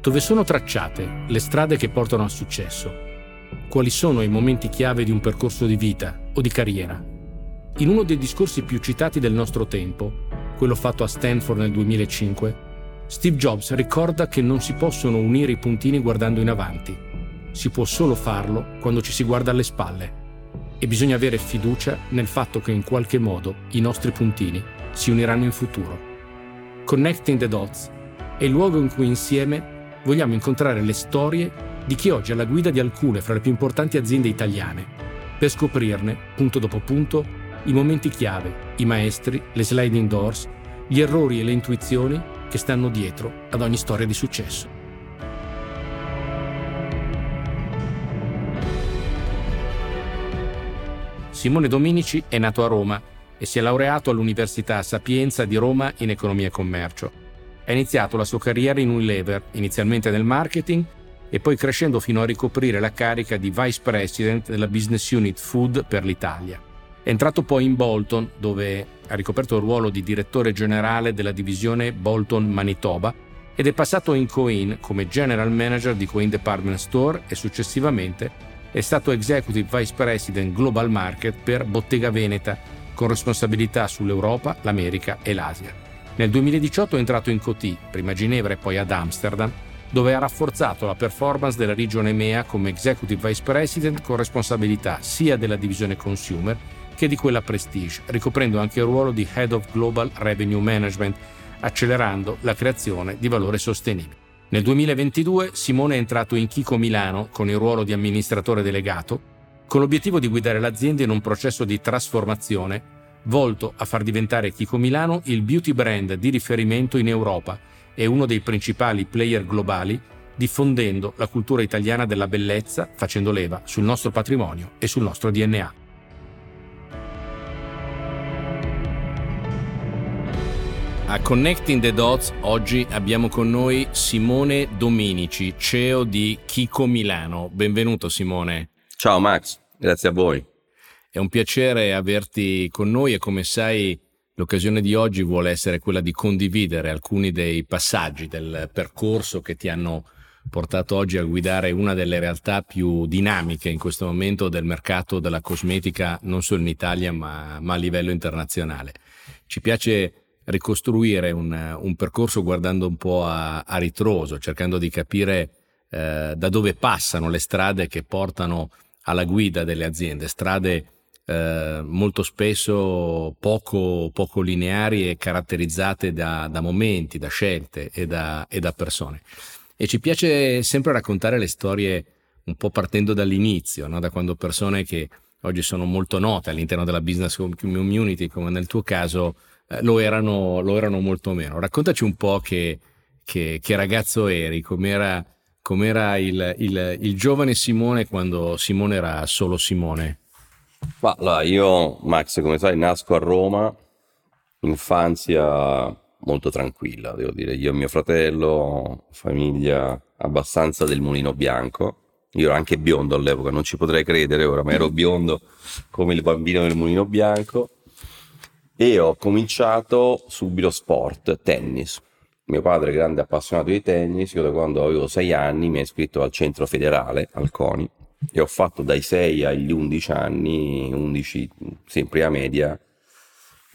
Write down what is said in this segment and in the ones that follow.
Dove sono tracciate le strade che portano al successo? Quali sono i momenti chiave di un percorso di vita o di carriera? In uno dei discorsi più citati del nostro tempo, quello fatto a Stanford nel 2005, Steve Jobs ricorda che non si possono unire i puntini guardando in avanti. Si può solo farlo quando ci si guarda alle spalle. E bisogna avere fiducia nel fatto che in qualche modo i nostri puntini si uniranno in futuro. Connecting the Dots è il luogo in cui insieme vogliamo incontrare le storie di chi oggi è alla guida di alcune fra le più importanti aziende italiane, per scoprirne, punto dopo punto, i momenti chiave, i maestri, le sliding doors, gli errori e le intuizioni che stanno dietro ad ogni storia di successo. Simone Dominici è nato a Roma e si è laureato all'Università Sapienza di Roma in economia e commercio. Ha iniziato la sua carriera in Unilever, inizialmente nel marketing e poi crescendo fino a ricoprire la carica di Vice President della Business Unit Food per l'Italia. È entrato poi in Bolton, dove ha ricoperto il ruolo di direttore generale della divisione Bolton Manitoba ed è passato in Coin come General Manager di Coin Department Store e successivamente è stato Executive Vice President Global Market per Bottega Veneta, con responsabilità sull'Europa, l'America e l'Asia. Nel 2018 è entrato in Coty, prima a Ginevra e poi ad Amsterdam, dove ha rafforzato la performance della regione EMEA come Executive Vice President con responsabilità sia della divisione Consumer che di quella Prestige, ricoprendo anche il ruolo di Head of Global Revenue Management, accelerando la creazione di valore sostenibile. Nel 2022 Simone è entrato in Kiko Milano con il ruolo di amministratore delegato, con l'obiettivo di guidare l'azienda in un processo di trasformazione volto a far diventare Kiko Milano il beauty brand di riferimento in Europa e uno dei principali player globali, diffondendo la cultura italiana della bellezza, facendo leva sul nostro patrimonio e sul nostro DNA. A Connecting the Dots oggi abbiamo con noi Simone Dominici, CEO di Kiko Milano. Benvenuto Simone. Ciao Max, grazie a voi. È un piacere averti con noi e come sai l'occasione di oggi vuole essere quella di condividere alcuni dei passaggi del percorso che ti hanno portato oggi a guidare una delle realtà più dinamiche in questo momento del mercato della cosmetica non solo in Italia ma, ma a livello internazionale. Ci piace ricostruire un, un percorso guardando un po' a, a ritroso, cercando di capire eh, da dove passano le strade che portano alla guida delle aziende, strade eh, molto spesso poco, poco, lineari e caratterizzate da, da momenti, da scelte e da, e da, persone. E ci piace sempre raccontare le storie un po' partendo dall'inizio, no? da quando persone che oggi sono molto note all'interno della business community, come nel tuo caso, eh, lo, erano, lo, erano, molto meno. Raccontaci un po' che, che, che ragazzo eri, com'era, com'era il, il, il, giovane Simone quando Simone era solo Simone. Ma, allora, io, Max, come sai, nasco a Roma, infanzia molto tranquilla, devo dire. Io e mio fratello, famiglia abbastanza del mulino bianco. Io ero anche biondo all'epoca, non ci potrei credere ora, ma ero biondo come il bambino del mulino bianco e ho cominciato subito sport, tennis. Mio padre, grande appassionato di tennis, io da quando avevo sei anni mi ha iscritto al centro federale, al CONI, e ho fatto dai 6 agli 11 anni, 11 sempre a media,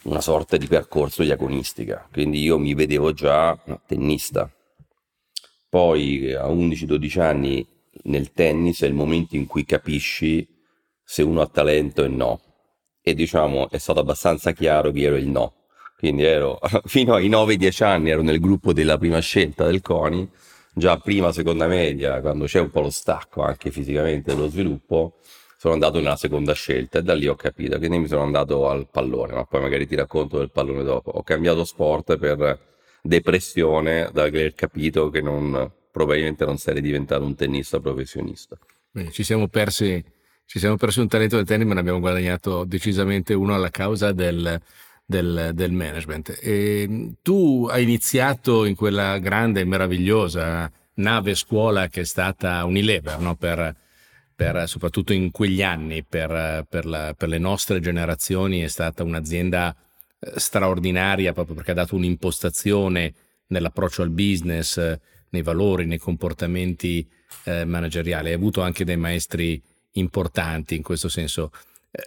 una sorta di percorso di agonistica. Quindi io mi vedevo già tennista. Poi a 11-12 anni nel tennis è il momento in cui capisci se uno ha talento e no e diciamo è stato abbastanza chiaro che ero il no. Quindi ero fino ai 9-10 anni ero nel gruppo della prima scelta del CONI, già prima, seconda media, quando c'è un po' lo stacco anche fisicamente dello sviluppo, sono andato nella seconda scelta e da lì ho capito, quindi mi sono andato al pallone, ma poi magari ti racconto del pallone dopo. Ho cambiato sport per depressione da aver capito che non, probabilmente non sarei diventato un tennista professionista. Beh, ci siamo persi ci siamo persi un talento del tennis, ma ne abbiamo guadagnato decisamente uno alla causa del, del, del management. E tu hai iniziato in quella grande e meravigliosa nave scuola che è stata Unilever, no? per, per, soprattutto in quegli anni, per, per, la, per, le nostre generazioni, è stata un'azienda eh, straordinaria proprio perché ha dato un'impostazione nell'approccio al business, nei valori, nei comportamenti eh, manageriali. Hai avuto anche dei maestri importanti in questo senso.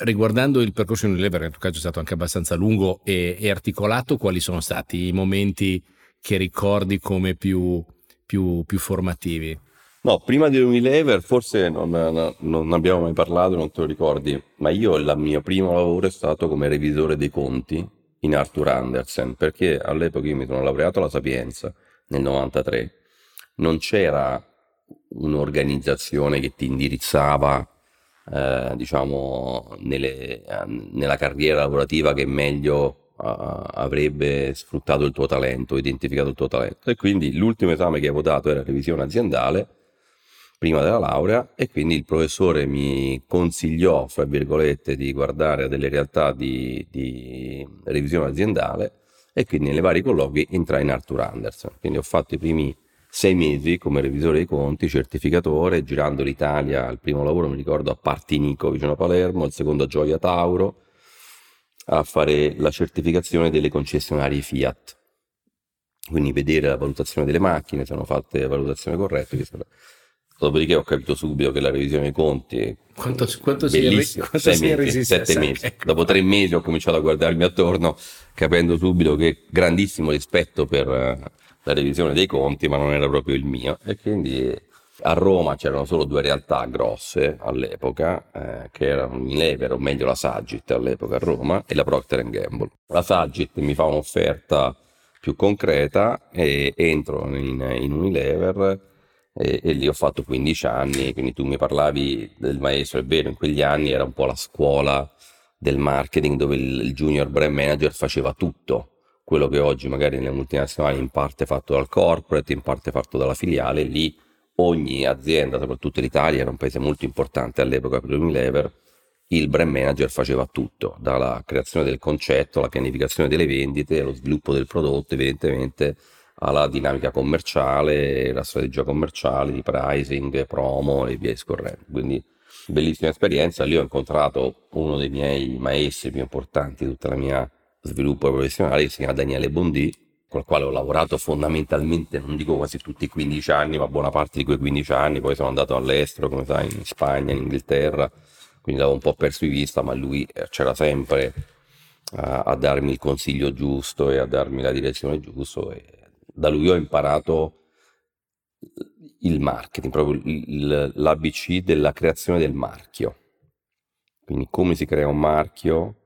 Riguardando il percorso in Unilever, nel tuo caso è stato anche abbastanza lungo e, e articolato, quali sono stati i momenti che ricordi come più, più, più formativi? No, prima di Unilever forse non, non, abbiamo mai parlato, non te lo ricordi, ma io il mio primo lavoro è stato come revisore dei conti in Arthur Andersen, perché all'epoca io mi sono laureato alla Sapienza nel 93, non c'era un'organizzazione che ti indirizzava, eh, diciamo, nelle, nella carriera lavorativa che meglio uh, avrebbe sfruttato il tuo talento, identificato il tuo talento. E quindi l'ultimo esame che avevo dato era revisione aziendale prima della laurea e quindi il professore mi consigliò, fra virgolette, di guardare a delle realtà di, di revisione aziendale e quindi nei vari colloqui entrai in Arthur Anderson. Quindi ho fatto i primi sei mesi come revisore dei conti, certificatore, girando l'Italia, il primo lavoro mi ricordo a Partinico vicino a Palermo, il secondo a Gioia Tauro, a fare la certificazione delle concessionarie Fiat. Quindi vedere la valutazione delle macchine, se hanno fatte valutazioni corrette, Dopodiché ho capito subito che la revisione dei conti quanto, quanto mesi, sette mesi. Ecco. Dopo tre mesi ho cominciato a guardarmi attorno capendo subito che grandissimo rispetto per eh, la revisione dei conti, ma non era proprio il mio. E quindi a Roma c'erano solo due realtà grosse all'epoca, eh, che erano Unilever, o meglio la Sagit all'epoca a Roma, e la Procter Gamble. La Sagit mi fa un'offerta più concreta e entro in, in Unilever e, e, lì ho fatto 15 anni, quindi tu mi parlavi del maestro, è vero, in quegli anni era un po' la scuola del marketing dove il, il junior brand manager faceva tutto, quello che oggi magari nelle multinazionali in parte fatto dal corporate, in parte fatto dalla filiale, lì ogni azienda, soprattutto l'Italia, era un paese molto importante all'epoca per Unilever, il brand manager faceva tutto, dalla creazione del concetto, alla pianificazione delle vendite, allo sviluppo del prodotto, evidentemente alla dinamica commerciale, la strategia commerciale di pricing, promo e via discorrendo. Quindi bellissima esperienza, lì ho incontrato uno dei miei maestri più importanti di tutta la mia sviluppo professionale, che si chiama Daniele Bondi, con il quale ho lavorato fondamentalmente, non dico quasi tutti i 15 anni, ma buona parte di quei 15 anni, poi sono andato all'estero, come sai, in Spagna, in Inghilterra, quindi l'avevo un po' perso di vista, ma lui eh, c'era sempre a, a darmi il consiglio giusto e a darmi la direzione giusta da lui ho imparato il marketing, proprio il, l'ABC della creazione del marchio. Quindi come si crea un marchio,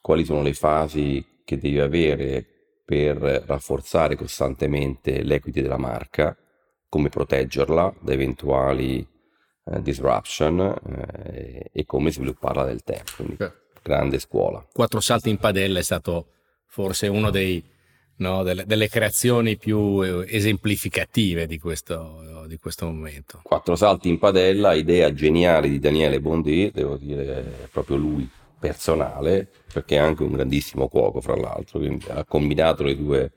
quali sono le fasi che devi avere per rafforzare costantemente l'equity della marca, come proteggerla da eventuali eh, disruption eh, e come svilupparla nel tempo. Quindi, grande scuola. Quattro salti in padella è stato forse uno dei no? delle, delle, creazioni più eh, esemplificative di questo, di questo, momento. Quattro salti in padella, idea geniale di Daniele Bondi, devo dire proprio lui personale, perché è anche un grandissimo cuoco fra l'altro, quindi ha combinato le due,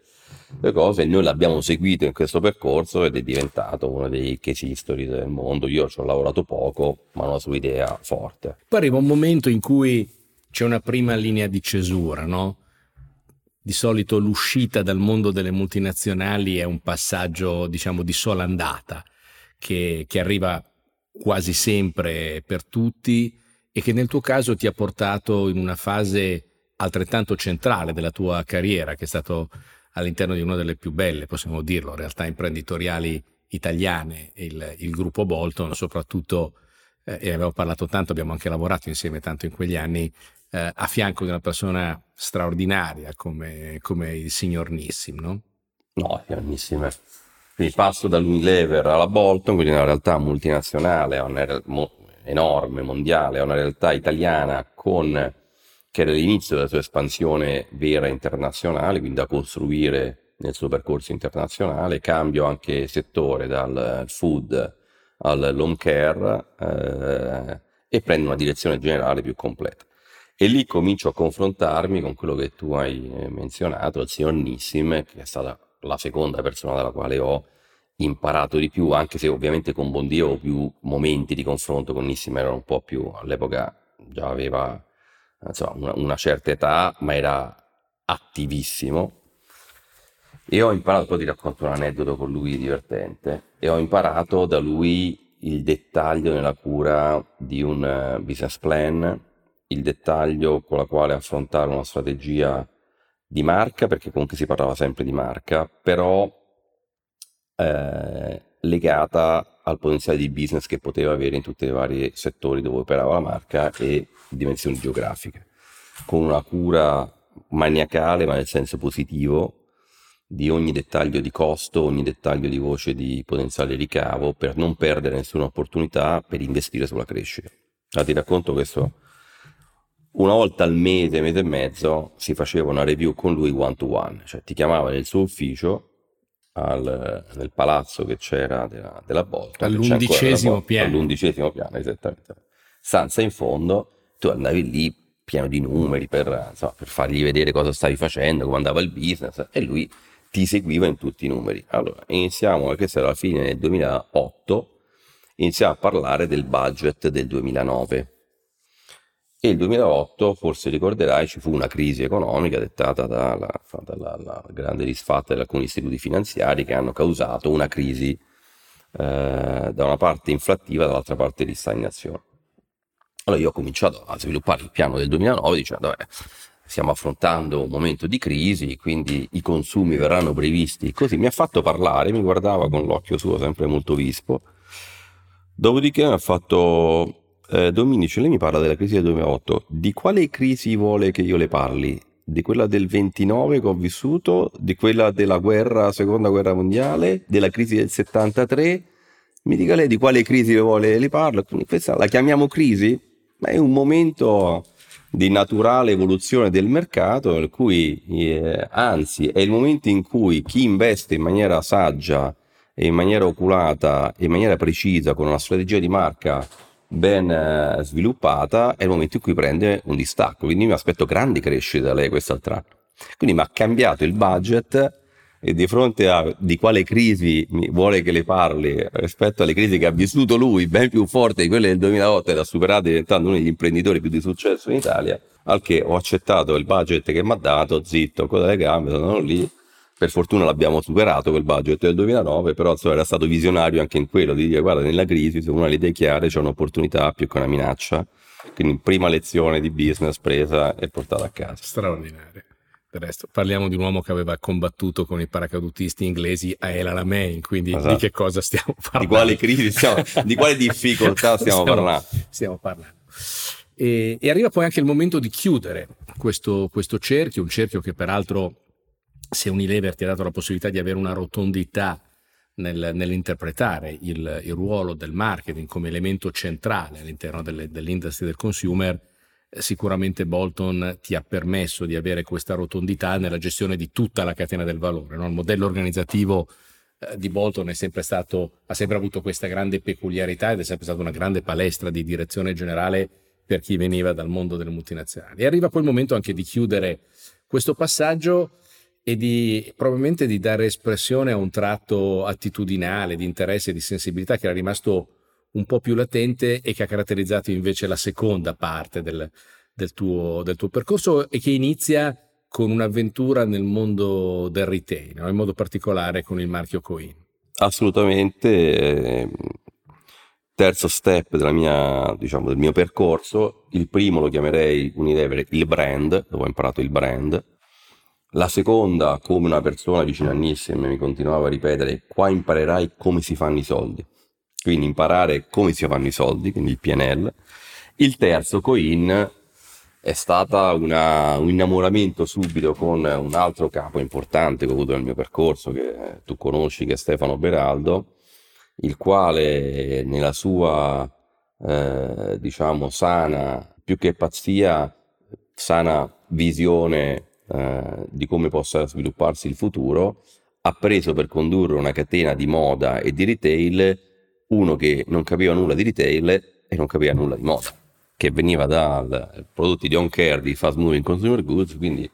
due cose e noi l'abbiamo seguito in questo percorso ed è diventato uno dei case history del mondo. Io ci ho lavorato poco, ma una sua idea forte. Poi arriva un momento in cui c'è una prima linea di cesura, no? di solito l'uscita dal mondo delle multinazionali è un passaggio, diciamo, di sola andata, che, che arriva quasi sempre per tutti e che nel tuo caso ti ha portato in una fase altrettanto centrale della tua carriera, che è stato all'interno di una delle più belle, possiamo dirlo, realtà imprenditoriali italiane, il, il gruppo Bolton, soprattutto, eh, e abbiamo parlato tanto, abbiamo anche lavorato insieme tanto in quegli anni, eh, a fianco di una persona straordinaria come, come il signor Nissim, no? No, Nissim. Quindi passo dall'Unilever alla Bolton, quindi una realtà multinazionale, una, enorme, mondiale, una realtà italiana con che era l'inizio della sua espansione vera internazionale, quindi da costruire nel suo percorso internazionale, cambio anche settore dal food all'home care eh, e prende una direzione generale più completa. E lì comincio a confrontarmi con quello che tu hai eh, menzionato, il signor Nissim, che è stata la seconda persona dalla quale ho imparato di più, anche se ovviamente con Bondi ho più momenti di confronto con Nissim, era un po' più, all'epoca già aveva insomma, una, una certa età, ma era attivissimo. E ho imparato, poi ti racconto un aneddoto con lui divertente, e ho imparato da lui il dettaglio nella cura di un eh, business plan, il dettaglio con la quale affrontare una strategia di marca, perché comunque si parlava sempre di marca, però eh, legata al potenziale di business che poteva avere in tutti i vari settori dove operava la marca e dimensioni geografiche, con una cura maniacale, ma nel senso positivo, di ogni dettaglio di costo, ogni dettaglio di voce di potenziale ricavo per non perdere nessuna opportunità per investire sulla crescita. Ah, ti racconto questo. Una volta al mese, mese e mezzo, si faceva una review con lui one to one, cioè ti chiamava nel suo ufficio al, nel palazzo che c'era della, della Bolton. All'undicesimo piano. All'undicesimo piano, esattamente. Stanza in fondo, tu andavi lì pieno di numeri per, insomma, per fargli vedere cosa stavi facendo, come andava il business e lui ti seguiva in tutti i numeri. Allora, iniziamo, questa era la fine del 2008, iniziamo a parlare del budget del 2009 e il 2008, forse ricorderai, ci fu una crisi economica dettata dalla, dalla, dalla grande disfatta di alcuni istituti finanziari che hanno causato una crisi eh, da una parte inflattiva, dall'altra parte di stagnazione. Allora io ho cominciato a sviluppare il piano del 2009 dicendo, vabbè, stiamo affrontando un momento di crisi, quindi i consumi verranno previsti. Così mi ha fatto parlare, mi guardava con l'occhio suo sempre molto vispo. Dopodiché mi ha fatto eh, Dominici, lei mi parla della crisi del 2008. Di quale crisi vuole che io le parli? Di quella del 29 che ho vissuto? Di quella della guerra, seconda guerra mondiale? Della crisi del 73? Mi dica lei di quale crisi vuole le parlo? Questa la chiamiamo crisi? Ma è un momento di naturale evoluzione del mercato, per cui eh, anzi è il momento in cui chi investe in maniera saggia in maniera oculata in maniera precisa con una strategia di marca ben eh, sviluppata è il momento in cui prende un distacco. Quindi mi aspetto grandi crescite da lei quest'altro anno. Quindi mi ha cambiato il budget e di fronte a di quale crisi vuole che le parli rispetto alle crisi che ha vissuto lui, ben più forte di quelle del 2008 e ha superato diventando uno degli imprenditori più di successo in Italia, al che ho accettato il budget che mi ha dato, zitto, coda le gambe, sono lì, per fortuna l'abbiamo superato quel budget del 2009, però insomma, era stato visionario anche in quello di dire guarda nella crisi se uno ha le idee chiare c'è un'opportunità più che una minaccia. Quindi prima lezione di business presa e portata a casa. Straordinario. Del resto, parliamo di un uomo che aveva combattuto con i paracadutisti inglesi a El Alamein, quindi esatto. di che cosa stiamo parlando? Di quale crisi stiamo, di quale difficoltà stiamo, stiamo parlando? Stiamo parlando. E, e, arriva poi anche il momento di chiudere questo, questo cerchio, un cerchio che peraltro se Unilever ti ha dato la possibilità di avere una rotondità nel, nell'interpretare il, il, ruolo del marketing come elemento centrale all'interno delle, dell'industria del consumer, eh, sicuramente Bolton ti ha permesso di avere questa rotondità nella gestione di tutta la catena del valore. No? Il modello organizzativo eh, di Bolton sempre stato, ha sempre avuto questa grande peculiarità ed è sempre stata una grande palestra di direzione generale per chi veniva dal mondo delle multinazionali. E arriva poi il momento anche di chiudere questo passaggio e di probabilmente di dare espressione a un tratto attitudinale, di interesse e di sensibilità che era rimasto un po' più latente e che ha caratterizzato invece la seconda parte del, del, tuo, del tuo, percorso e che inizia con un'avventura nel mondo del retail, no? in modo particolare con il marchio Coin. Assolutamente. Ehm, terzo step mia, diciamo, del mio percorso, il primo lo chiamerei Unilever il brand, dove ho imparato il brand, la seconda, come una persona vicino a Nissim mi continuava a ripetere, qua imparerai come si fanno i soldi. Quindi imparare come si fanno i soldi, quindi il PNL. Il terzo, Coin, è stata una, un innamoramento subito con un altro capo importante che ho avuto nel mio percorso, che tu conosci, che è Stefano Beraldo, il quale nella sua, eh, diciamo, sana, più che pazzia, sana visione eh, di come possa svilupparsi il futuro, ha preso per condurre una catena di moda e di retail uno che non capiva nulla di retail e non capiva nulla di moda, che veniva dai prodotti di on care di fast moving consumer goods, quindi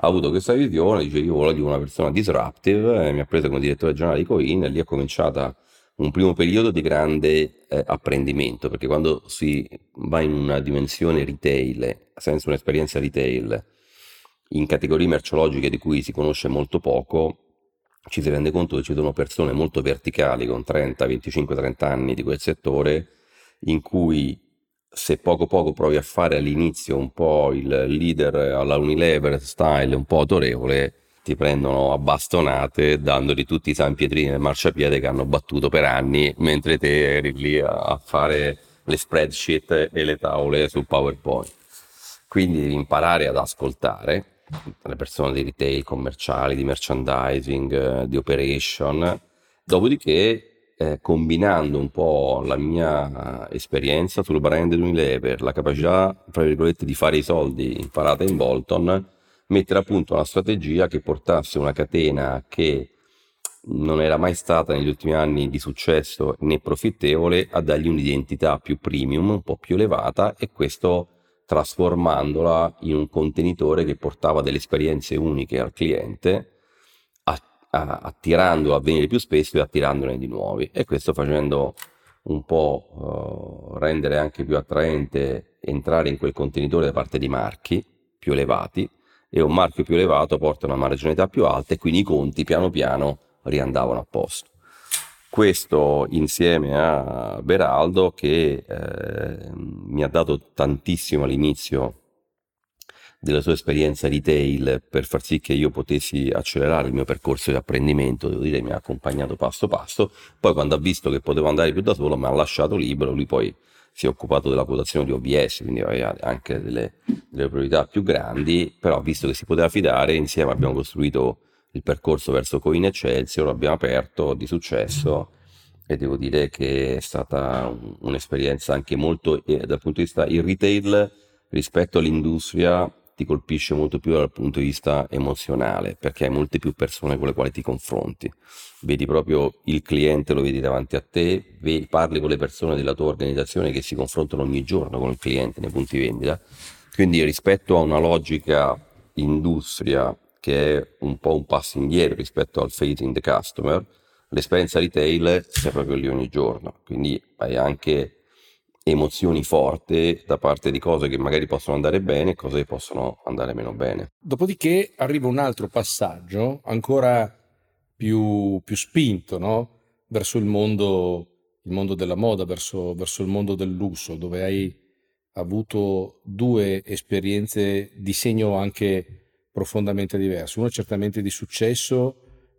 ha avuto questa visione, dice io voglio una persona disruptive, mi ha preso come direttore generale di Coin e lì è cominciata un primo periodo di grande eh, apprendimento, perché quando si va in una dimensione retail, senza un'esperienza retail, in categorie merceologiche di cui si conosce molto poco, ci si rende conto che ci sono persone molto verticali con 30, 25, 30 anni di quel settore in cui se poco poco provi a fare all'inizio un po' il leader alla Unilever style un po' autorevole, ti prendono a bastonate dandoti tutti i San Pietrini del marciapiede che hanno battuto per anni mentre te eri lì a fare le spreadsheet e le tavole su PowerPoint. Quindi imparare ad ascoltare le persone di retail, commerciali, di merchandising, di operation, dopodiché eh, combinando un po' la mia esperienza sul brand Unilever, la capacità, tra virgolette, di fare i soldi imparata in Bolton, mettere a punto una strategia che portasse una catena che non era mai stata negli ultimi anni di successo né profittevole a dargli un'identità più premium, un po' più elevata e questo trasformandola in un contenitore che portava delle esperienze uniche al cliente attirandolo a venire più spesso e attirandone di nuovi e questo facendo un po' uh, rendere anche più attraente entrare in quel contenitore da parte di marchi più elevati e un marchio più elevato porta una marginalità più alta e quindi i conti piano piano riandavano a posto. Questo insieme a Beraldo che eh, mi ha dato tantissimo all'inizio della sua esperienza retail per far sì che io potessi accelerare il mio percorso di apprendimento, devo dire mi ha accompagnato passo passo, poi quando ha visto che potevo andare più da solo mi ha lasciato libero, lui poi si è occupato della quotazione di OBS, quindi aveva anche delle, delle priorità più grandi, però visto che si poteva fidare, insieme abbiamo costruito il percorso verso Coin Excelsior, lo abbiamo aperto di successo e devo dire che è stata un'esperienza anche molto, eh, dal punto di vista il retail rispetto all'industria ti colpisce molto più dal punto di vista emozionale, perché hai molte più persone con le quali ti confronti. Vedi proprio il cliente, lo vedi davanti a te, vedi, parli con le persone della tua organizzazione che si confrontano ogni giorno con il cliente nei punti vendita. Quindi rispetto a una logica industria che è un po' un passo indietro rispetto al facing the customer, l'esperienza retail è proprio lì ogni giorno. Quindi hai anche emozioni forti da parte di cose che magari possono andare bene e cose che possono andare meno bene. Dopodiché arriva un altro passaggio ancora più, più spinto no? verso il mondo, il mondo, della moda, verso, verso il mondo del lusso, dove hai avuto due esperienze di segno anche profondamente diverse. Una certamente di successo,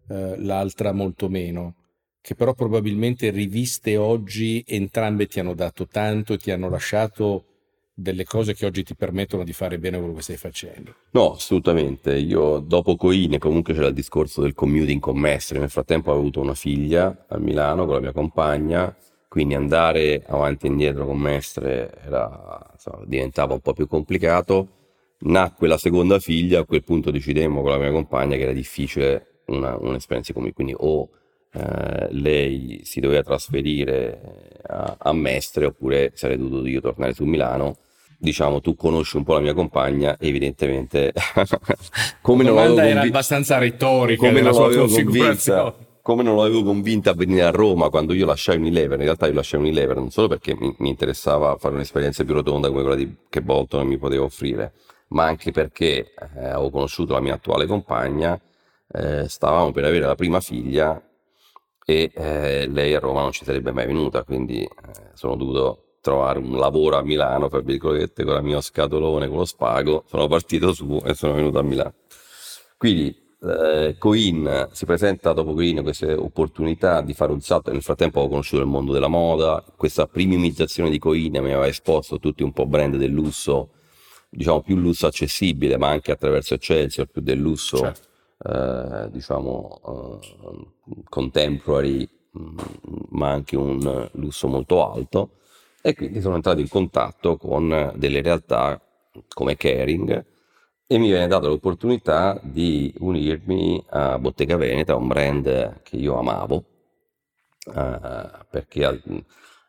eh, l'altra molto meno che però probabilmente riviste oggi entrambe ti hanno dato tanto e ti hanno lasciato delle cose che oggi ti permettono di fare bene quello che stai facendo. No, assolutamente. Io dopo Coine comunque c'era il discorso del commuting con Mestre. Nel frattempo avevo avuto una figlia a Milano con la mia compagna, quindi andare avanti e indietro con Mestre era, insomma, diventava un po' più complicato. Nacque la seconda figlia, a quel punto decidemmo con la mia compagna che era difficile una, un'esperienza come quindi o eh, lei si doveva trasferire a, a, Mestre oppure sarei dovuto io tornare su Milano. Diciamo, tu conosci un po' la mia compagna, evidentemente. come la non era abbastanza retorica come non l'avevo convinta come non l'avevo convinta a venire a Roma quando io lasciai Unilever, in realtà io lasciai Unilever non solo perché mi, mi interessava fare un'esperienza più rotonda come quella di, che Bolton mi poteva offrire, ma anche perché eh, avevo conosciuto la mia attuale compagna, eh, stavamo per avere la prima figlia e eh, lei a Roma non ci sarebbe mai venuta, quindi eh, sono dovuto trovare un lavoro a Milano, per virgolette, con il mio scatolone, con lo spago, sono partito su e sono venuto a Milano. Quindi eh, Coin si presenta dopo Coin questa opportunità di fare un salto, nel frattempo ho conosciuto il mondo della moda, questa premiumizzazione di Coin mi aveva esposto tutti un po' brand del lusso, diciamo più lusso accessibile, ma anche attraverso Excelsior, più del lusso. Certo eh, diciamo eh, contemporary mm, ma anche un lusso molto alto e quindi sono entrato in contatto con delle realtà come Caring e mi viene data l'opportunità di unirmi a Bottega Veneta, un brand che io amavo eh, perché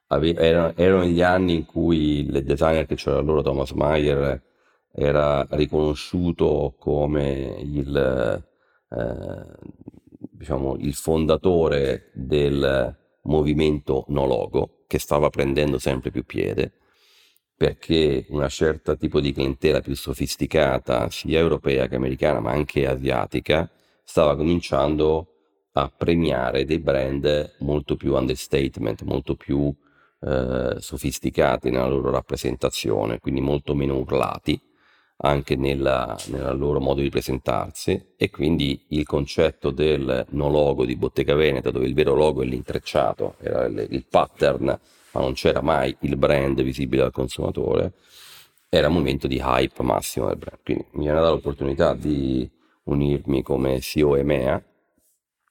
ave- erano, erano, gli anni in cui il designer che c'era allora Thomas Mayer era riconosciuto come il eh, diciamo, il fondatore del movimento no logo che stava prendendo sempre più piede perché una certa tipo di clientela più sofisticata, sia europea che americana, ma anche asiatica, stava cominciando a premiare dei brand molto più understatement, molto più eh, sofisticati nella loro rappresentazione, quindi molto meno urlati anche nella, nella, loro modo di presentarsi e quindi il concetto del no logo di Bottega Veneta dove il vero logo è l'intrecciato, era il, il pattern ma non c'era mai il brand visibile al consumatore, era un momento di hype massimo del brand. Quindi mi viene data l'opportunità di unirmi come CEO EMEA,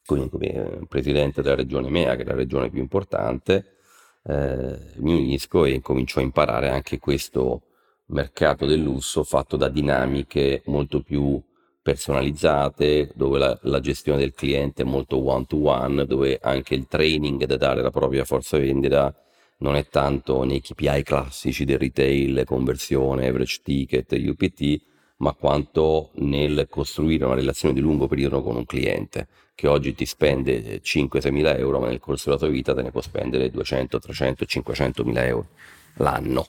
quindi come eh, presidente della regione EMEA, che è la regione più importante, eh, mi unisco e comincio a imparare anche questo mercato del lusso fatto da dinamiche molto più personalizzate, dove la, la, gestione del cliente è molto one to one, dove anche il training da dare alla propria forza vendita non è tanto nei KPI classici del retail, conversione, average ticket, UPT, ma quanto nel costruire una relazione di lungo periodo con un cliente che oggi ti spende 5-6 mila euro, ma nel corso della tua vita te ne può spendere 200, 300, 500 mila euro l'anno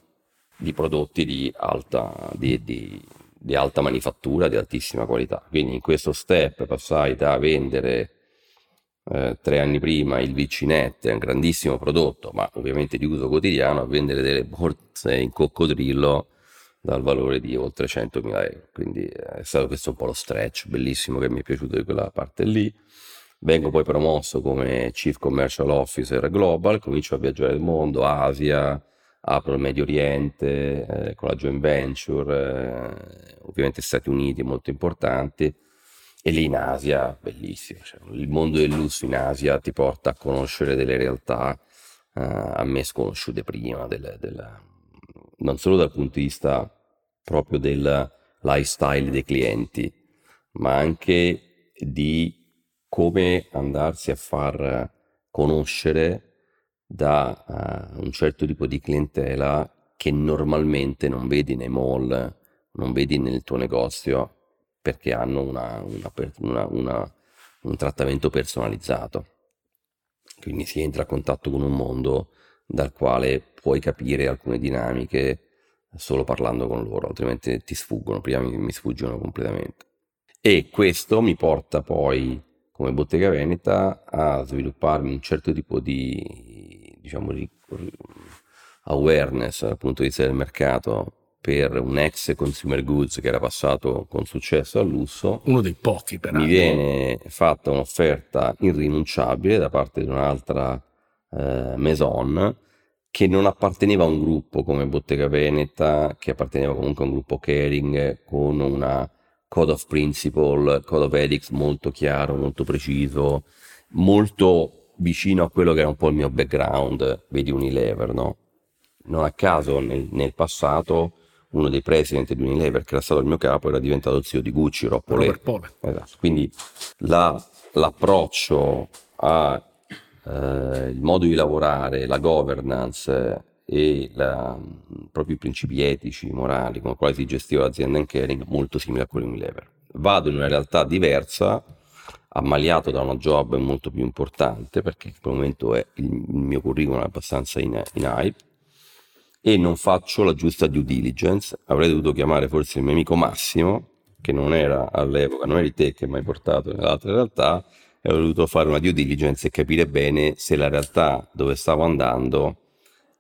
di prodotti di alta, di, di, di alta manifattura, di altissima qualità. Quindi in questo step passai da vendere eh, tre anni prima il Vicinette, un grandissimo prodotto, ma ovviamente di uso quotidiano, a vendere delle borse in coccodrillo dal valore di oltre 100.000 euro. Quindi eh, è stato questo un po' lo stretch bellissimo che mi è piaciuto di quella parte lì. Vengo poi promosso come Chief Commercial Officer Global, comincio a viaggiare il mondo, Asia, apro il Medio Oriente eh, con la joint venture, eh, ovviamente Stati Uniti molto importanti e lì in Asia bellissimo, cioè, il mondo del lusso in Asia ti porta a conoscere delle realtà eh, a me sconosciute prima, del, del, non solo dal punto di vista proprio del lifestyle dei clienti, ma anche di come andarsi a far conoscere da uh, un certo tipo di clientela che normalmente non vedi nei mall, non vedi nel tuo negozio perché hanno una, una, una, un trattamento personalizzato. Quindi si entra a contatto con un mondo dal quale puoi capire alcune dinamiche solo parlando con loro, altrimenti ti sfuggono, prima mi, mi sfuggono completamente. E questo mi porta poi come Bottega Veneta a svilupparmi un certo tipo di, diciamo, di awareness dal punto di vista del mercato per un ex consumer goods che era passato con successo al lusso. Uno dei pochi, per Mi viene fatta un'offerta irrinunciabile da parte di un'altra eh, maison che non apparteneva a un gruppo come Bottega Veneta, che apparteneva comunque a un gruppo caring con una code of principle, code of ethics molto chiaro, molto preciso, molto vicino a quello che era un po' il mio background, vedi Unilever, no? Non a caso nel, nel passato uno dei president di Unilever, che era stato il mio capo, era diventato il zio di Gucci, Roppole. Esatto. Quindi la, l'approccio al eh, modo di lavorare, la governance e la, proprio i principi etici, morali con i quali si gestiva l'azienda in caring molto simile a quello di Unilever. Vado in una realtà diversa, ammaliato da una job molto più importante perché in quel momento è il, mio curriculum è abbastanza in, in hype e non faccio la giusta due diligence. Avrei dovuto chiamare forse il mio amico Massimo, che non era all'epoca, non eri te che mi hai portato nell'altra realtà, e ho dovuto fare una due diligence e capire bene se la realtà dove stavo andando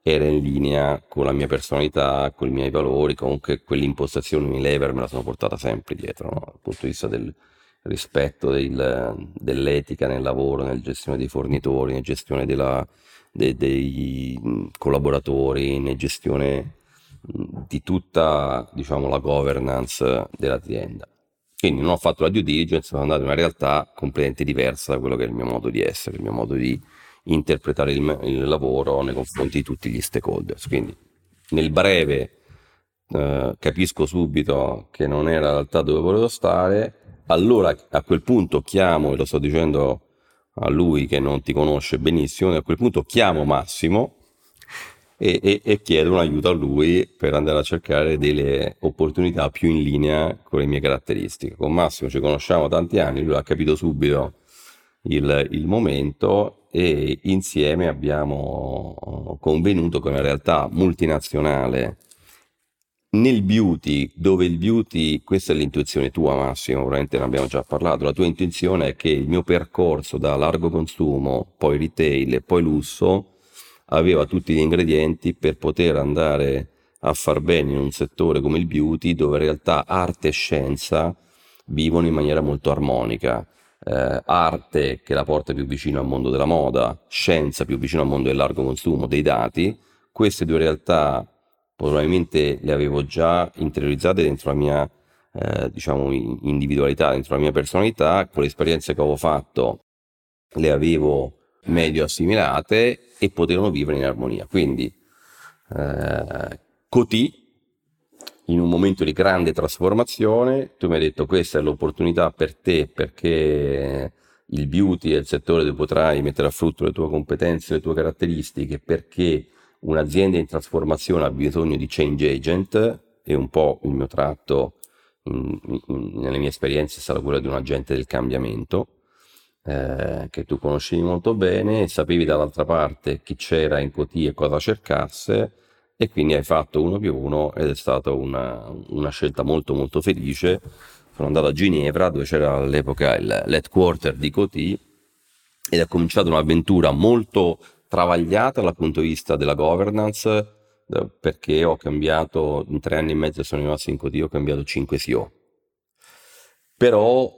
era in linea con la mia personalità, con i miei valori, comunque quell'impostazione Unilever me la sono portata sempre dietro, no? dal punto di vista del rispetto del, dell'etica nel lavoro, nella gestione dei fornitori, nella gestione della, de, dei collaboratori, nella gestione di tutta diciamo, la governance dell'azienda. Quindi non ho fatto la due diligence, sono andato in una realtà completamente diversa da quello che è il mio modo di essere, il mio modo di interpretare il, il lavoro nei confronti di tutti gli stakeholders. Quindi nel breve eh, capisco subito che non era la realtà dove volevo stare, allora a quel punto chiamo, e lo sto dicendo a lui che non ti conosce benissimo, a quel punto chiamo Massimo e, e, e, chiedo un aiuto a lui per andare a cercare delle opportunità più in linea con le mie caratteristiche. Con Massimo ci conosciamo tanti anni, lui ha capito subito il, il momento e insieme abbiamo convenuto che una realtà multinazionale nel beauty, dove il beauty, questa è l'intuizione tua Massimo, probabilmente ne abbiamo già parlato, la tua intuizione è che il mio percorso da largo consumo, poi retail e poi lusso, aveva tutti gli ingredienti per poter andare a far bene in un settore come il beauty, dove in realtà arte e scienza vivono in maniera molto armonica. Eh, arte che la porta più vicino al mondo della moda, scienza più vicino al mondo del largo consumo, dei dati, queste due realtà probabilmente le avevo già interiorizzate dentro la mia eh, diciamo individualità, dentro la mia personalità, con le esperienze che avevo fatto le avevo meglio assimilate e potevano vivere in armonia. Quindi eh, Cotì, in un momento di grande trasformazione, tu mi hai detto questa è l'opportunità per te perché il beauty è il settore dove potrai mettere a frutto le tue competenze, le tue caratteristiche, perché un'azienda in trasformazione ha bisogno di change agent e un po' il mio tratto in, in, nelle mie esperienze è stato quello di un agente del cambiamento eh, che tu conoscevi molto bene, sapevi dall'altra parte chi c'era in Coty e cosa cercasse e quindi hai fatto uno più uno ed è stata una, una scelta molto molto felice. Sono andato a Ginevra dove c'era all'epoca il, l'headquarter di Coty ed è cominciata un'avventura molto travagliata dal punto di vista della governance perché ho cambiato in tre anni e mezzo sono rimasto in Coty ho cambiato 5 CEO però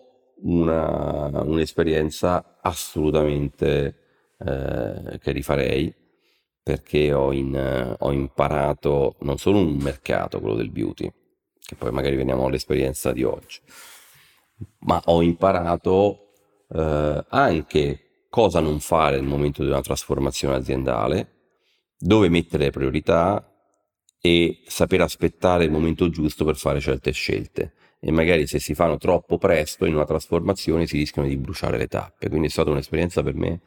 una, un'esperienza assolutamente eh, che rifarei perché ho, in, ho, imparato non solo un mercato, quello del beauty, che poi magari veniamo all'esperienza di oggi, ma ho imparato eh, anche cosa non fare nel momento di una trasformazione aziendale, dove mettere le priorità e saper aspettare il momento giusto per fare certe scelte. E magari se si fanno troppo presto in una trasformazione si rischiano di bruciare le tappe. Quindi è stata un'esperienza per me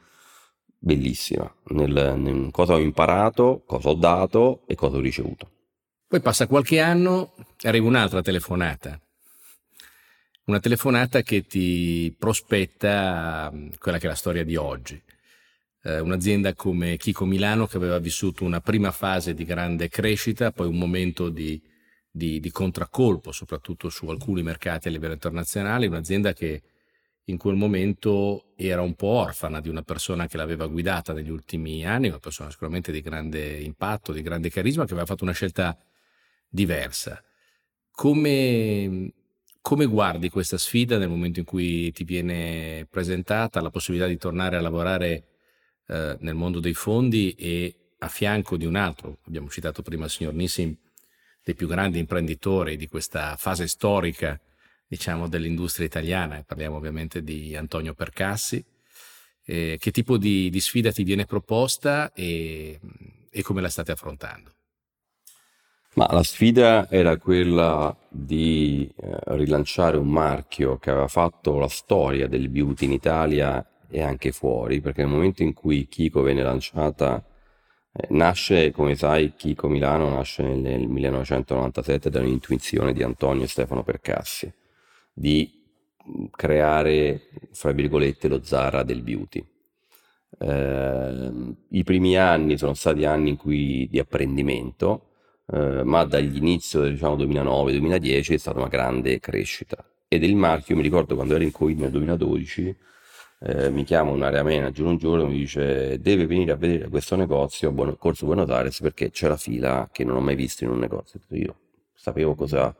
bellissima, nel, nel cosa ho imparato, cosa ho dato e cosa ho ricevuto. Poi passa qualche anno arriva un'altra telefonata, una telefonata che ti prospetta mm, quella che è la storia di oggi. Eh, un'azienda come Chico Milano che aveva vissuto una prima fase di grande crescita, poi un momento di, di, di contraccolpo, soprattutto su alcuni mercati a livello internazionale, un'azienda che in quel momento era un po' orfana di una persona che l'aveva guidata negli ultimi anni, una persona sicuramente di grande impatto, di grande carisma, che aveva fatto una scelta diversa. Come, come guardi questa sfida nel momento in cui ti viene presentata la possibilità di tornare a lavorare eh, nel mondo dei fondi e a fianco di un altro, abbiamo citato prima il signor Nissim, dei più grandi imprenditori di questa fase storica diciamo, dell'industria italiana, parliamo ovviamente di Antonio Percassi. Eh, che tipo di, di, sfida ti viene proposta e, e come la state affrontando? Ma la sfida era quella di eh, rilanciare un marchio che aveva fatto la storia del beauty in Italia e anche fuori, perché nel momento in cui Kiko venne lanciata, eh, nasce, come sai, Kiko Milano nasce nel, nel 1997 da un'intuizione di Antonio e Stefano Percassi di creare, fra virgolette, lo Zara del beauty. Eh, I primi anni sono stati anni in cui, di apprendimento, eh, ma dall'inizio diciamo 2009-2010 è stata una grande crescita. Ed il marchio, mi ricordo quando ero in Covid nel 2012, eh, mi chiama un area manager un giorno e mi dice deve venire a vedere questo negozio a Corso Buenos Aires perché c'è la fila che non ho mai visto in un negozio. Io sapevo cosa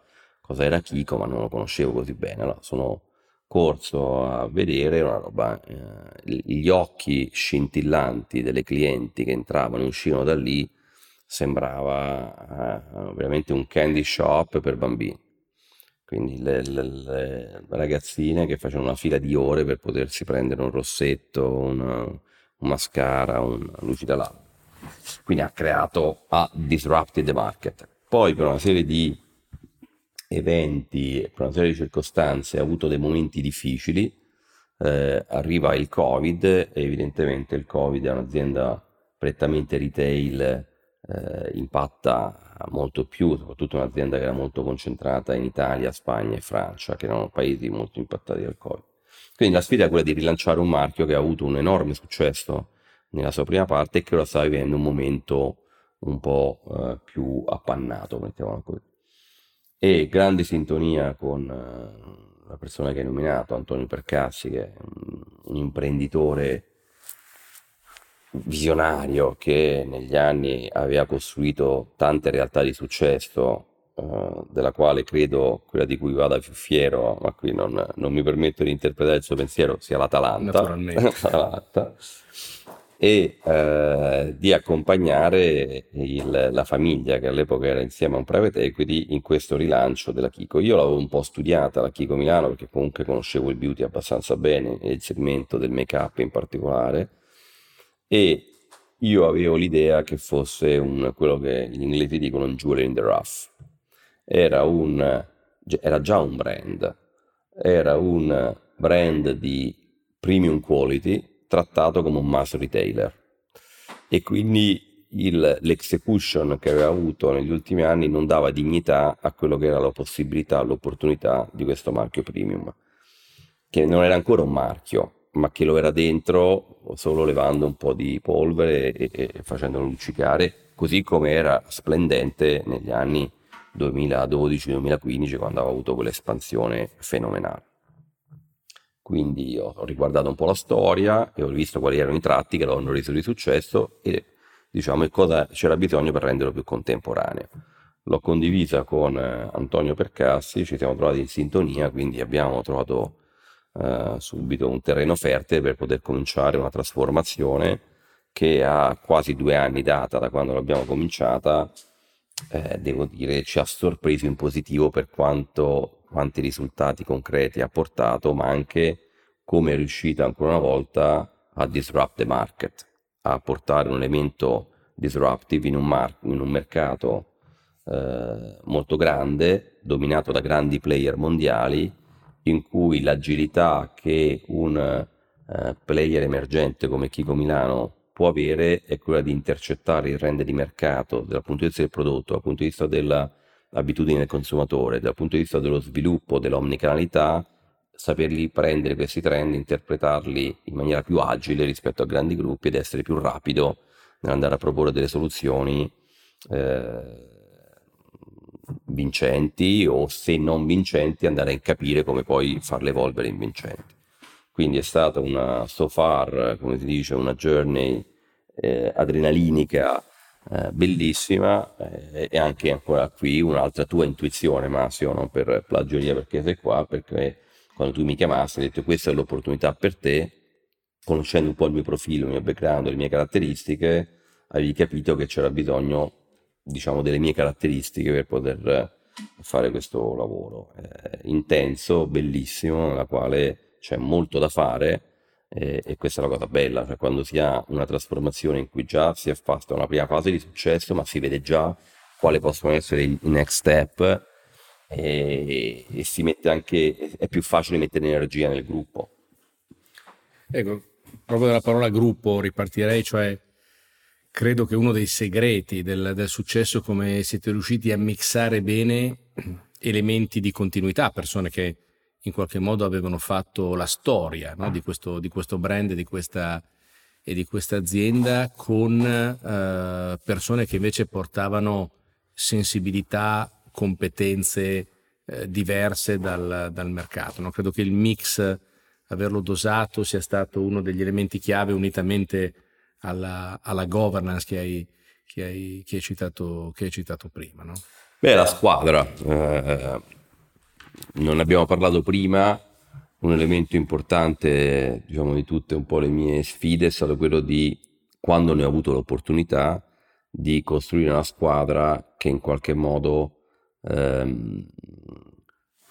cosa era Kiko, ma non lo conoscevo così bene. Allora sono corso a vedere una roba, eh, gli occhi scintillanti delle clienti che entravano e uscivano da lì sembrava eh, veramente un candy shop per bambini. Quindi le, le, le, ragazzine che facevano una fila di ore per potersi prendere un rossetto, una, un mascara, una lucida labbra. Quindi ha creato, ha disrupted the market. Poi per una serie di eventi, per una serie di circostanze, ha avuto dei momenti difficili. Eh, arriva il Covid e evidentemente il Covid è un'azienda prettamente retail, eh, impatta molto più, soprattutto un'azienda che era molto concentrata in Italia, Spagna e Francia, che erano paesi molto impattati dal Covid. Quindi la sfida è quella di rilanciare un marchio che ha avuto un enorme successo nella sua prima parte e che ora sta vivendo un momento un po' eh, più appannato, mettiamola così. e grande sintonia con uh, la persona che hai nominato, Antonio Percassi, che è un, un imprenditore visionario che negli anni aveva costruito tante realtà di successo Uh, della quale credo quella di cui vada più fiero, ma qui non, non mi permetto di interpretare il suo pensiero, sia l'Atalanta, l'Atalanta. E uh, di accompagnare il, la famiglia che all'epoca era insieme a un private equity in questo rilancio della Kiko. Io l'avevo un po' studiata la Kiko Milano perché comunque conoscevo il beauty abbastanza bene e il segmento del make up in particolare e io avevo l'idea che fosse un, quello che gli inglesi dicono un jewel in the rough. Era, un, era già un brand, era un brand di premium quality trattato come un mass retailer. E quindi il, l'execution che aveva avuto negli ultimi anni non dava dignità a quello che era la possibilità, l'opportunità di questo marchio premium, che non era ancora un marchio, ma che lo era dentro solo levando un po' di polvere e, e facendolo luccicare, così come era splendente negli anni 2012-2015 quando avevo avuto quell'espansione fenomenale. Quindi ho riguardato un po' la storia e ho visto quali erano i tratti che l'hanno reso di successo e diciamo e cosa c'era bisogno per renderlo più contemporaneo. L'ho condivisa con eh, Antonio Percassi, ci siamo trovati in sintonia, quindi abbiamo trovato uh, subito un terreno fertile per poter cominciare una trasformazione che ha quasi due anni data da quando l'abbiamo cominciata eh, devo dire, ci ha sorpreso in positivo per quanto, quanti risultati concreti ha portato, ma anche come è riuscita ancora una volta a disrupt the market, a portare un elemento disruptive in un, mar- in un mercato eh, molto grande, dominato da grandi player mondiali, in cui l'agilità che un eh, player emergente come Kiko Milano può avere è quella di intercettare il rende di mercato dal punto di vista del prodotto, dal punto di vista dell'abitudine del consumatore, dal punto di vista dello sviluppo dell'omnicanalità, saperli prendere questi trend, interpretarli in maniera più agile rispetto a grandi gruppi ed essere più rapido nell'andare a proporre delle soluzioni eh, vincenti o se non vincenti andare a capire come poi farle evolvere in vincenti. Quindi è stata una so far, come si dice, una journey eh, adrenalinica eh, bellissima eh, e anche ancora qui un'altra tua intuizione, Massimo, non per plagionia perché sei qua, perché quando tu mi chiamasti hai detto questa è l'opportunità per te, conoscendo un po' il mio profilo, il mio background, le mie caratteristiche, avevi capito che c'era bisogno, diciamo, delle mie caratteristiche per poter fare questo lavoro eh, intenso, bellissimo, nella quale c'è molto da fare eh, e questa è la cosa bella, cioè quando si ha una trasformazione in cui già si è fatta una prima fase di successo, ma si vede già quali possono essere i next step e, e si mette anche, è più facile mettere energia nel gruppo. Ecco, proprio dalla parola gruppo ripartirei, cioè credo che uno dei segreti del, del successo è come siete riusciti a mixare bene elementi di continuità, persone che in qualche modo avevano fatto la storia no? di, questo, di, questo, brand di questa, e di questa azienda con eh, persone che invece portavano sensibilità, competenze eh, diverse dal, dal mercato. No? Credo che il mix, averlo dosato, sia stato uno degli elementi chiave unitamente alla, alla governance che hai, che hai, che hai, citato, che hai citato prima. No? Beh, la squadra. Eh, non abbiamo parlato prima, un elemento importante diciamo, di tutte un po' le mie sfide è stato quello di, quando ne ho avuto l'opportunità, di costruire una squadra che in qualche modo ehm,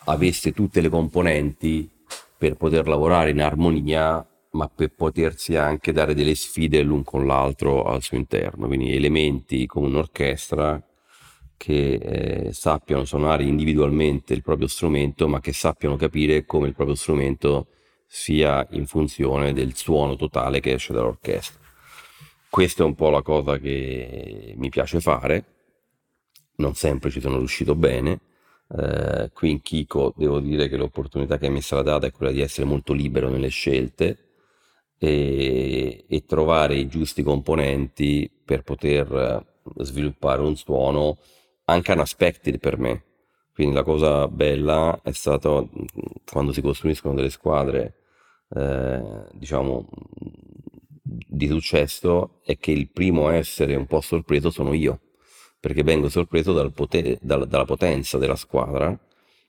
avesse tutte le componenti per poter lavorare in armonia, ma per potersi anche dare delle sfide l'un con l'altro al suo interno, quindi elementi come un'orchestra che eh, sappiano suonare individualmente il proprio strumento, ma che sappiano capire come il proprio strumento sia in funzione del suono totale che esce dall'orchestra. Questa è un po' la cosa che mi piace fare, non sempre ci sono riuscito bene. Eh, qui in Kiko devo dire che l'opportunità che mi è stata data è quella di essere molto libero nelle scelte e, e trovare i giusti componenti per poter sviluppare un suono anche unexpected per me, Quindi la cosa bella è stato quando si costruiscono delle squadre, eh, diciamo, di successo, è che il primo a essere un po' sorpreso sono io, perché vengo sorpreso dal potere, dal, dalla potenza della squadra,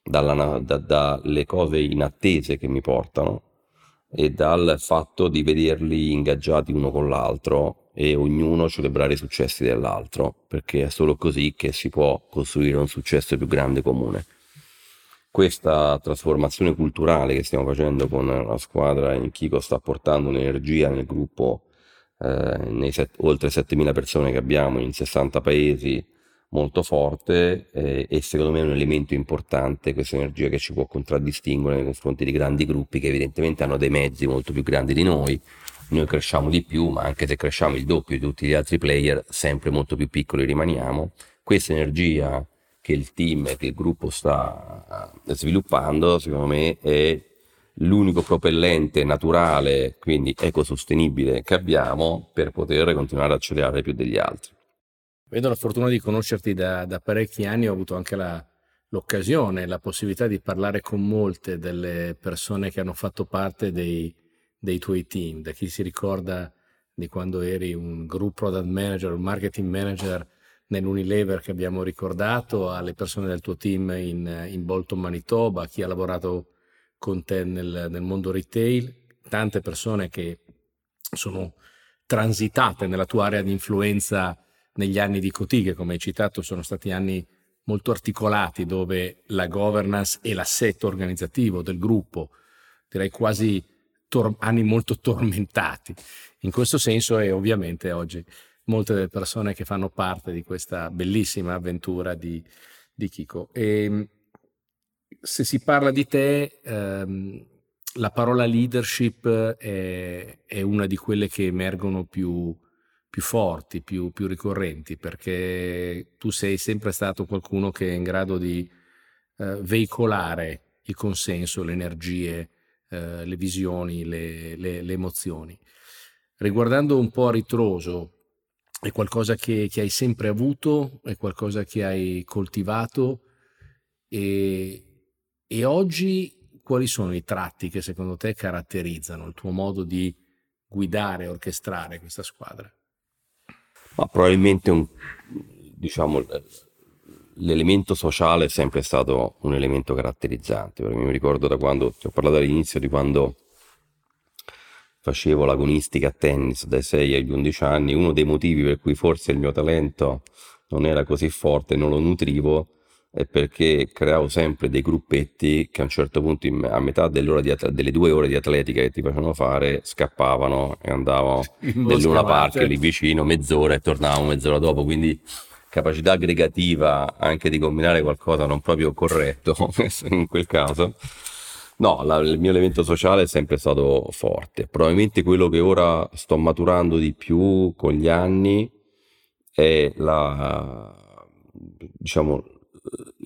dalla, da, dalle cose inattese che mi portano e dal fatto di vederli ingaggiati uno con l'altro e ognuno celebrare i successi dell'altro, perché è solo così che si può costruire un successo più grande comune. Questa trasformazione culturale che stiamo facendo con la squadra in Kiko sta portando un'energia nel gruppo, eh, nei set, oltre 7.000 persone che abbiamo in 60 paesi, molto forte eh, e secondo me è un elemento importante questa energia che ci può contraddistinguere nei confronti di grandi gruppi che evidentemente hanno dei mezzi molto più grandi di noi noi cresciamo di più, ma anche se cresciamo il doppio di tutti gli altri player, sempre molto più piccoli rimaniamo. Questa energia che il team che il gruppo sta eh, sviluppando, secondo me, è l'unico propellente naturale, quindi ecosostenibile che abbiamo per poter continuare ad accelerare più degli altri. Vedo la fortuna di conoscerti da, da parecchi anni, ho avuto anche la, l'occasione, la possibilità di parlare con molte delle persone che hanno fatto parte dei, dei tuoi team, da chi si ricorda di quando eri un group product manager, un marketing manager nell'Unilever che abbiamo ricordato, alle persone del tuo team in, in Bolton, Manitoba, chi ha lavorato con te nel, nel mondo retail, tante persone che sono transitate nella tua area di influenza negli anni di Coty, che come hai citato sono stati anni molto articolati dove la governance e l'assetto organizzativo del gruppo, direi quasi tor- anni molto tormentati. In questo senso e ovviamente oggi molte delle persone che fanno parte di questa bellissima avventura di, di Kiko. E, ehm, se si parla di te, ehm, la parola leadership è, è, una di quelle che emergono più, più forti, più, più, ricorrenti, perché tu sei sempre stato qualcuno che è in grado di eh, veicolare il consenso, le energie, eh, le visioni, le, le, le, emozioni. Riguardando un po' a ritroso, è qualcosa che, che, hai sempre avuto, è qualcosa che hai coltivato e, e oggi quali sono i tratti che secondo te caratterizzano il tuo modo di guidare e orchestrare questa squadra? Ma probabilmente un, diciamo, l'elemento sociale è sempre stato un elemento caratterizzante. Perché mi ricordo da quando, ti ho parlato all'inizio di quando facevo l'agonistica a tennis dai 6 agli 11 anni, uno dei motivi per cui forse il mio talento non era così forte, non lo nutrivo, è perché creavo sempre dei gruppetti che a un certo punto, a metà di, delle due ore di atletica che ti facevano fare, scappavano e andavano nel Luna Park lì vicino mezz'ora e tornavamo mezz'ora dopo. Quindi capacità aggregativa anche di combinare qualcosa non proprio corretto in quel caso. No, la, il mio elemento sociale è sempre stato forte. Probabilmente quello che ora sto maturando di più con gli anni è la, diciamo,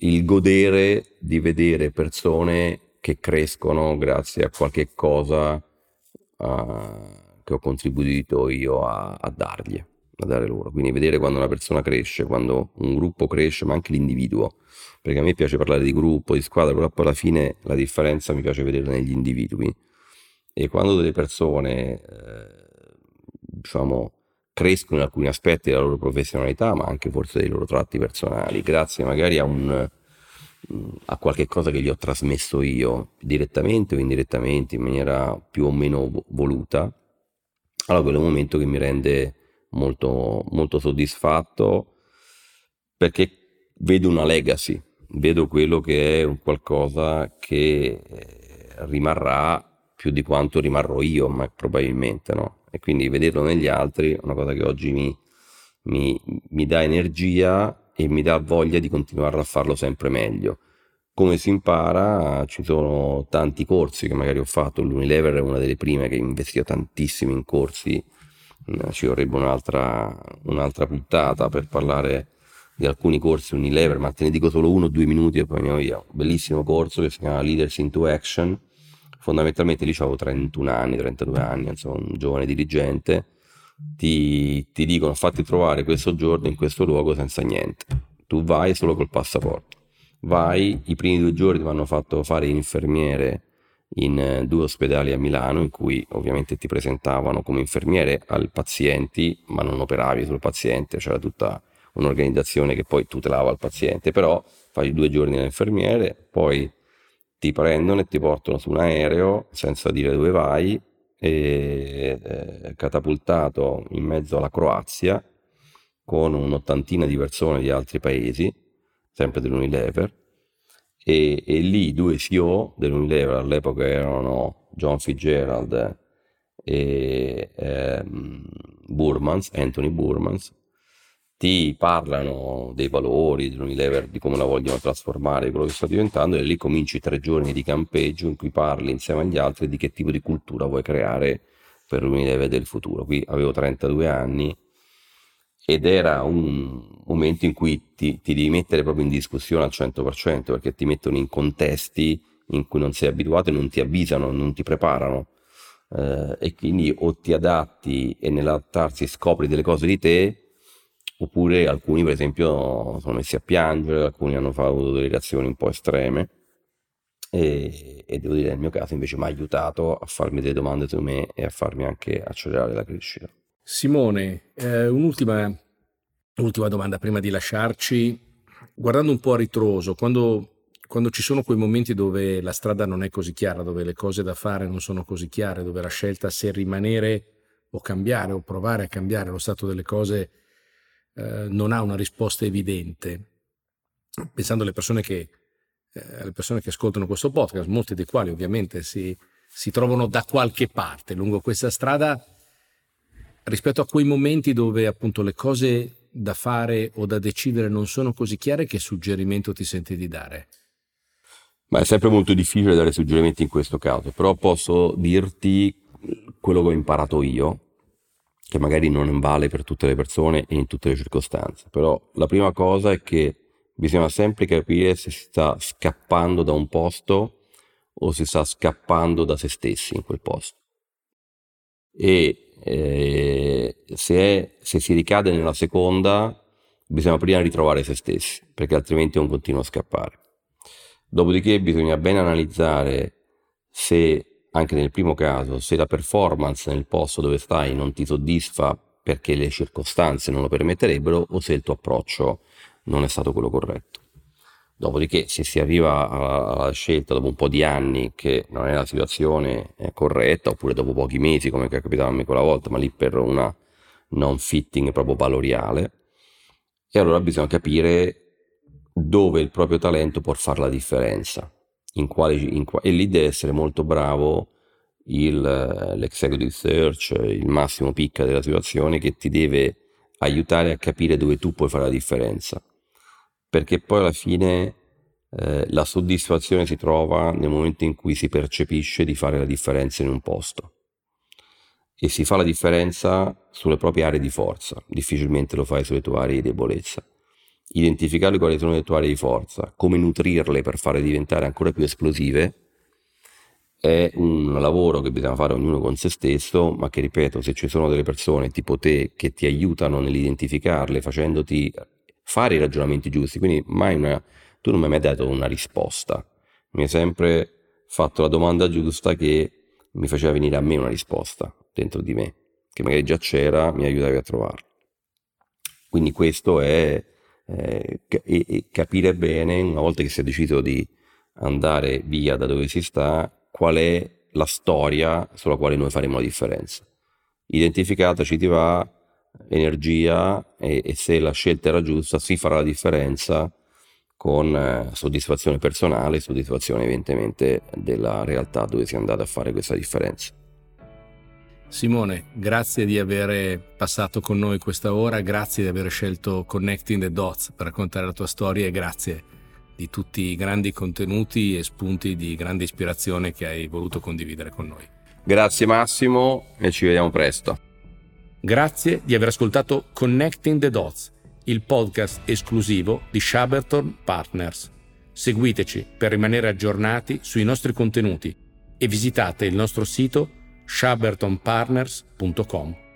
il godere di vedere persone che crescono grazie a qualche cosa uh, che ho contribuito io a, a dargli da dare loro. Quindi vedere quando una persona cresce, quando un gruppo cresce, ma anche l'individuo. Perché a me piace parlare di gruppo, di squadra, però poi alla fine la differenza mi piace vederla negli individui. E quando delle persone, eh, diciamo, crescono in alcuni aspetti della loro professionalità, ma anche forse dei loro tratti personali, grazie magari a un a qualche cosa che gli ho trasmesso io direttamente o indirettamente in maniera più o meno voluta allora quello è un momento che mi rende molto, molto soddisfatto perché vedo una legacy, vedo quello che è un qualcosa che eh, rimarrà più di quanto rimarrò io, ma probabilmente no. E quindi vederlo negli altri è una cosa che oggi mi, mi, mi dà energia e mi dà voglia di continuare a farlo sempre meglio. Come si impara? Ci sono tanti corsi che magari ho fatto, l'Unilever è una delle prime che investiva tantissimo in corsi eh, ci vorrebbe un'altra, un'altra puntata per parlare di alcuni corsi Unilever, ma te ne dico solo uno due minuti e poi andiamo via. Un bellissimo corso che si chiama Leaders into Action. Fondamentalmente lì avevo 31 anni, 32 anni, insomma, un giovane dirigente. Ti, ti dicono fatti trovare questo giorno in questo luogo senza niente. Tu vai solo col passaporto vai, i primi due giorni mi hanno fatto fare infermiere in eh, due ospedali a Milano in cui ovviamente ti presentavano come infermiere ai pazienti, ma non operavi sul paziente, c'era tutta un'organizzazione che poi tutelava il paziente, però fai due giorni da infermiere, poi ti prendono e ti portano su un aereo senza dire dove vai e eh, catapultato in mezzo alla Croazia con un'ottantina di persone di altri paesi, sempre dell'Unilever, e, e lì due CEO dell'Unilever all'epoca erano John Fitzgerald e eh, Burmans, Anthony Burmans, ti parlano dei valori dell'Unilever, di come la vogliono trasformare, di quello che sta diventando, e lì cominci tre giorni di campeggio in cui parli insieme agli altri di che tipo di cultura vuoi creare per l'Unilever del futuro. Qui avevo 32 anni ed era un momento in cui ti, ti, devi mettere proprio in discussione al 100% perché ti mettono in contesti in cui non sei abituato e non ti avvisano, non ti preparano eh, e quindi o ti adatti e nell'adattarsi scopri delle cose di te oppure alcuni per esempio sono messi a piangere, alcuni hanno avuto delle reazioni un po' estreme e, e devo dire nel mio caso invece mi ha aiutato a farmi delle domande su me e a farmi anche accelerare la crescita. Simone, eh, un'ultima, un'ultima domanda prima di lasciarci. Guardando un po' a ritroso, quando, quando ci sono quei momenti dove la strada non è così chiara, dove le cose da fare non sono così chiare, dove la scelta se rimanere o cambiare o provare a cambiare lo stato delle cose eh, non ha una risposta evidente, pensando alle persone che, eh, alle persone che ascoltano questo podcast, molti dei quali ovviamente si, si trovano da qualche parte lungo questa strada, rispetto a quei momenti dove appunto le cose da fare o da decidere non sono così chiare, che suggerimento ti senti di dare? Ma è sempre molto difficile dare suggerimenti in questo caso, però posso dirti quello che ho imparato io, che magari non vale per tutte le persone e in tutte le circostanze. Però la prima cosa è che bisogna sempre capire se si sta scappando da un posto o si sta scappando da se stessi in quel posto. E eh, se, è, se si ricade nella seconda, bisogna prima ritrovare se stessi, perché altrimenti è un continuo scappare. Dopodiché bisogna ben analizzare se, anche nel primo caso, se la performance nel posto dove stai non ti soddisfa perché le circostanze non lo permetterebbero o se il tuo approccio non è stato quello corretto. Dopodiché, se si arriva alla scelta dopo un po' di anni che non è la situazione corretta, oppure dopo pochi mesi, come capitava a me quella volta, ma lì per una non fitting proprio valoriale, e allora bisogna capire dove il proprio talento può fare la differenza. In quale, in qua, e lì deve essere molto bravo il, l'executive search, il massimo picca della situazione che ti deve aiutare a capire dove tu puoi fare la differenza perché poi alla fine eh, la soddisfazione si trova nel momento in cui si percepisce di fare la differenza in un posto e si fa la differenza sulle proprie aree di forza, difficilmente lo fai sulle tue aree di debolezza. Identificare quali sono le tue aree di forza, come nutrirle per farle diventare ancora più esplosive, è un lavoro che bisogna fare ognuno con se stesso, ma che ripeto, se ci sono delle persone tipo te che ti aiutano nell'identificarle, facendoti fare i ragionamenti giusti, quindi mai una, tu non mi hai mai dato una risposta, mi hai sempre fatto la domanda giusta che mi faceva venire a me una risposta dentro di me, che magari già c'era, mi aiutavi a trovarla. Quindi questo è eh, capire bene, una volta che si è deciso di andare via da dove si sta, qual è la storia sulla quale noi faremo la differenza. Identificata ci ti va, energia e, e, se la scelta era giusta si farà la differenza con eh, soddisfazione personale e soddisfazione evidentemente della realtà dove si è andato a fare questa differenza. Simone, grazie di aver passato con noi questa ora, grazie di aver scelto Connecting the Dots per raccontare la tua storia e grazie di tutti i grandi contenuti e spunti di grande ispirazione che hai voluto condividere con noi. Grazie Massimo e ci vediamo presto. Grazie di aver ascoltato Connecting the Dots, il podcast esclusivo di Shaberton Partners. Seguiteci per rimanere aggiornati sui nostri contenuti e visitate il nostro sito shabertonpartners.com.